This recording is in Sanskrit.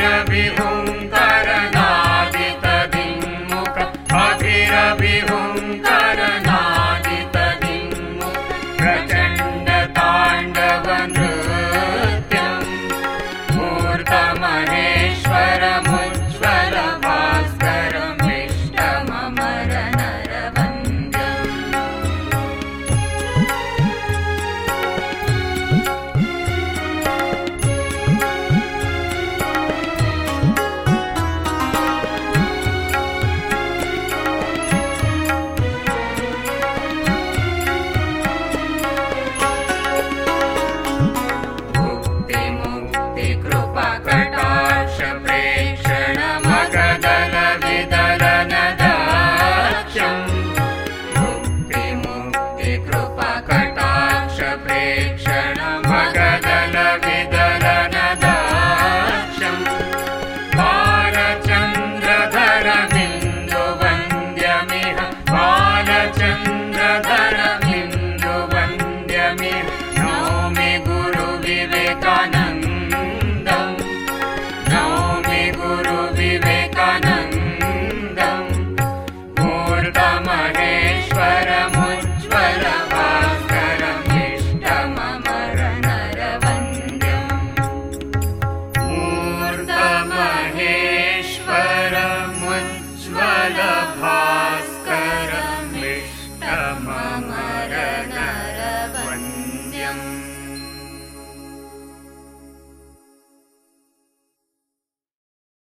अभिरविहुङ्करनादितदिङ्मुख अभिरविहुङ्करनादितदिङ्मुख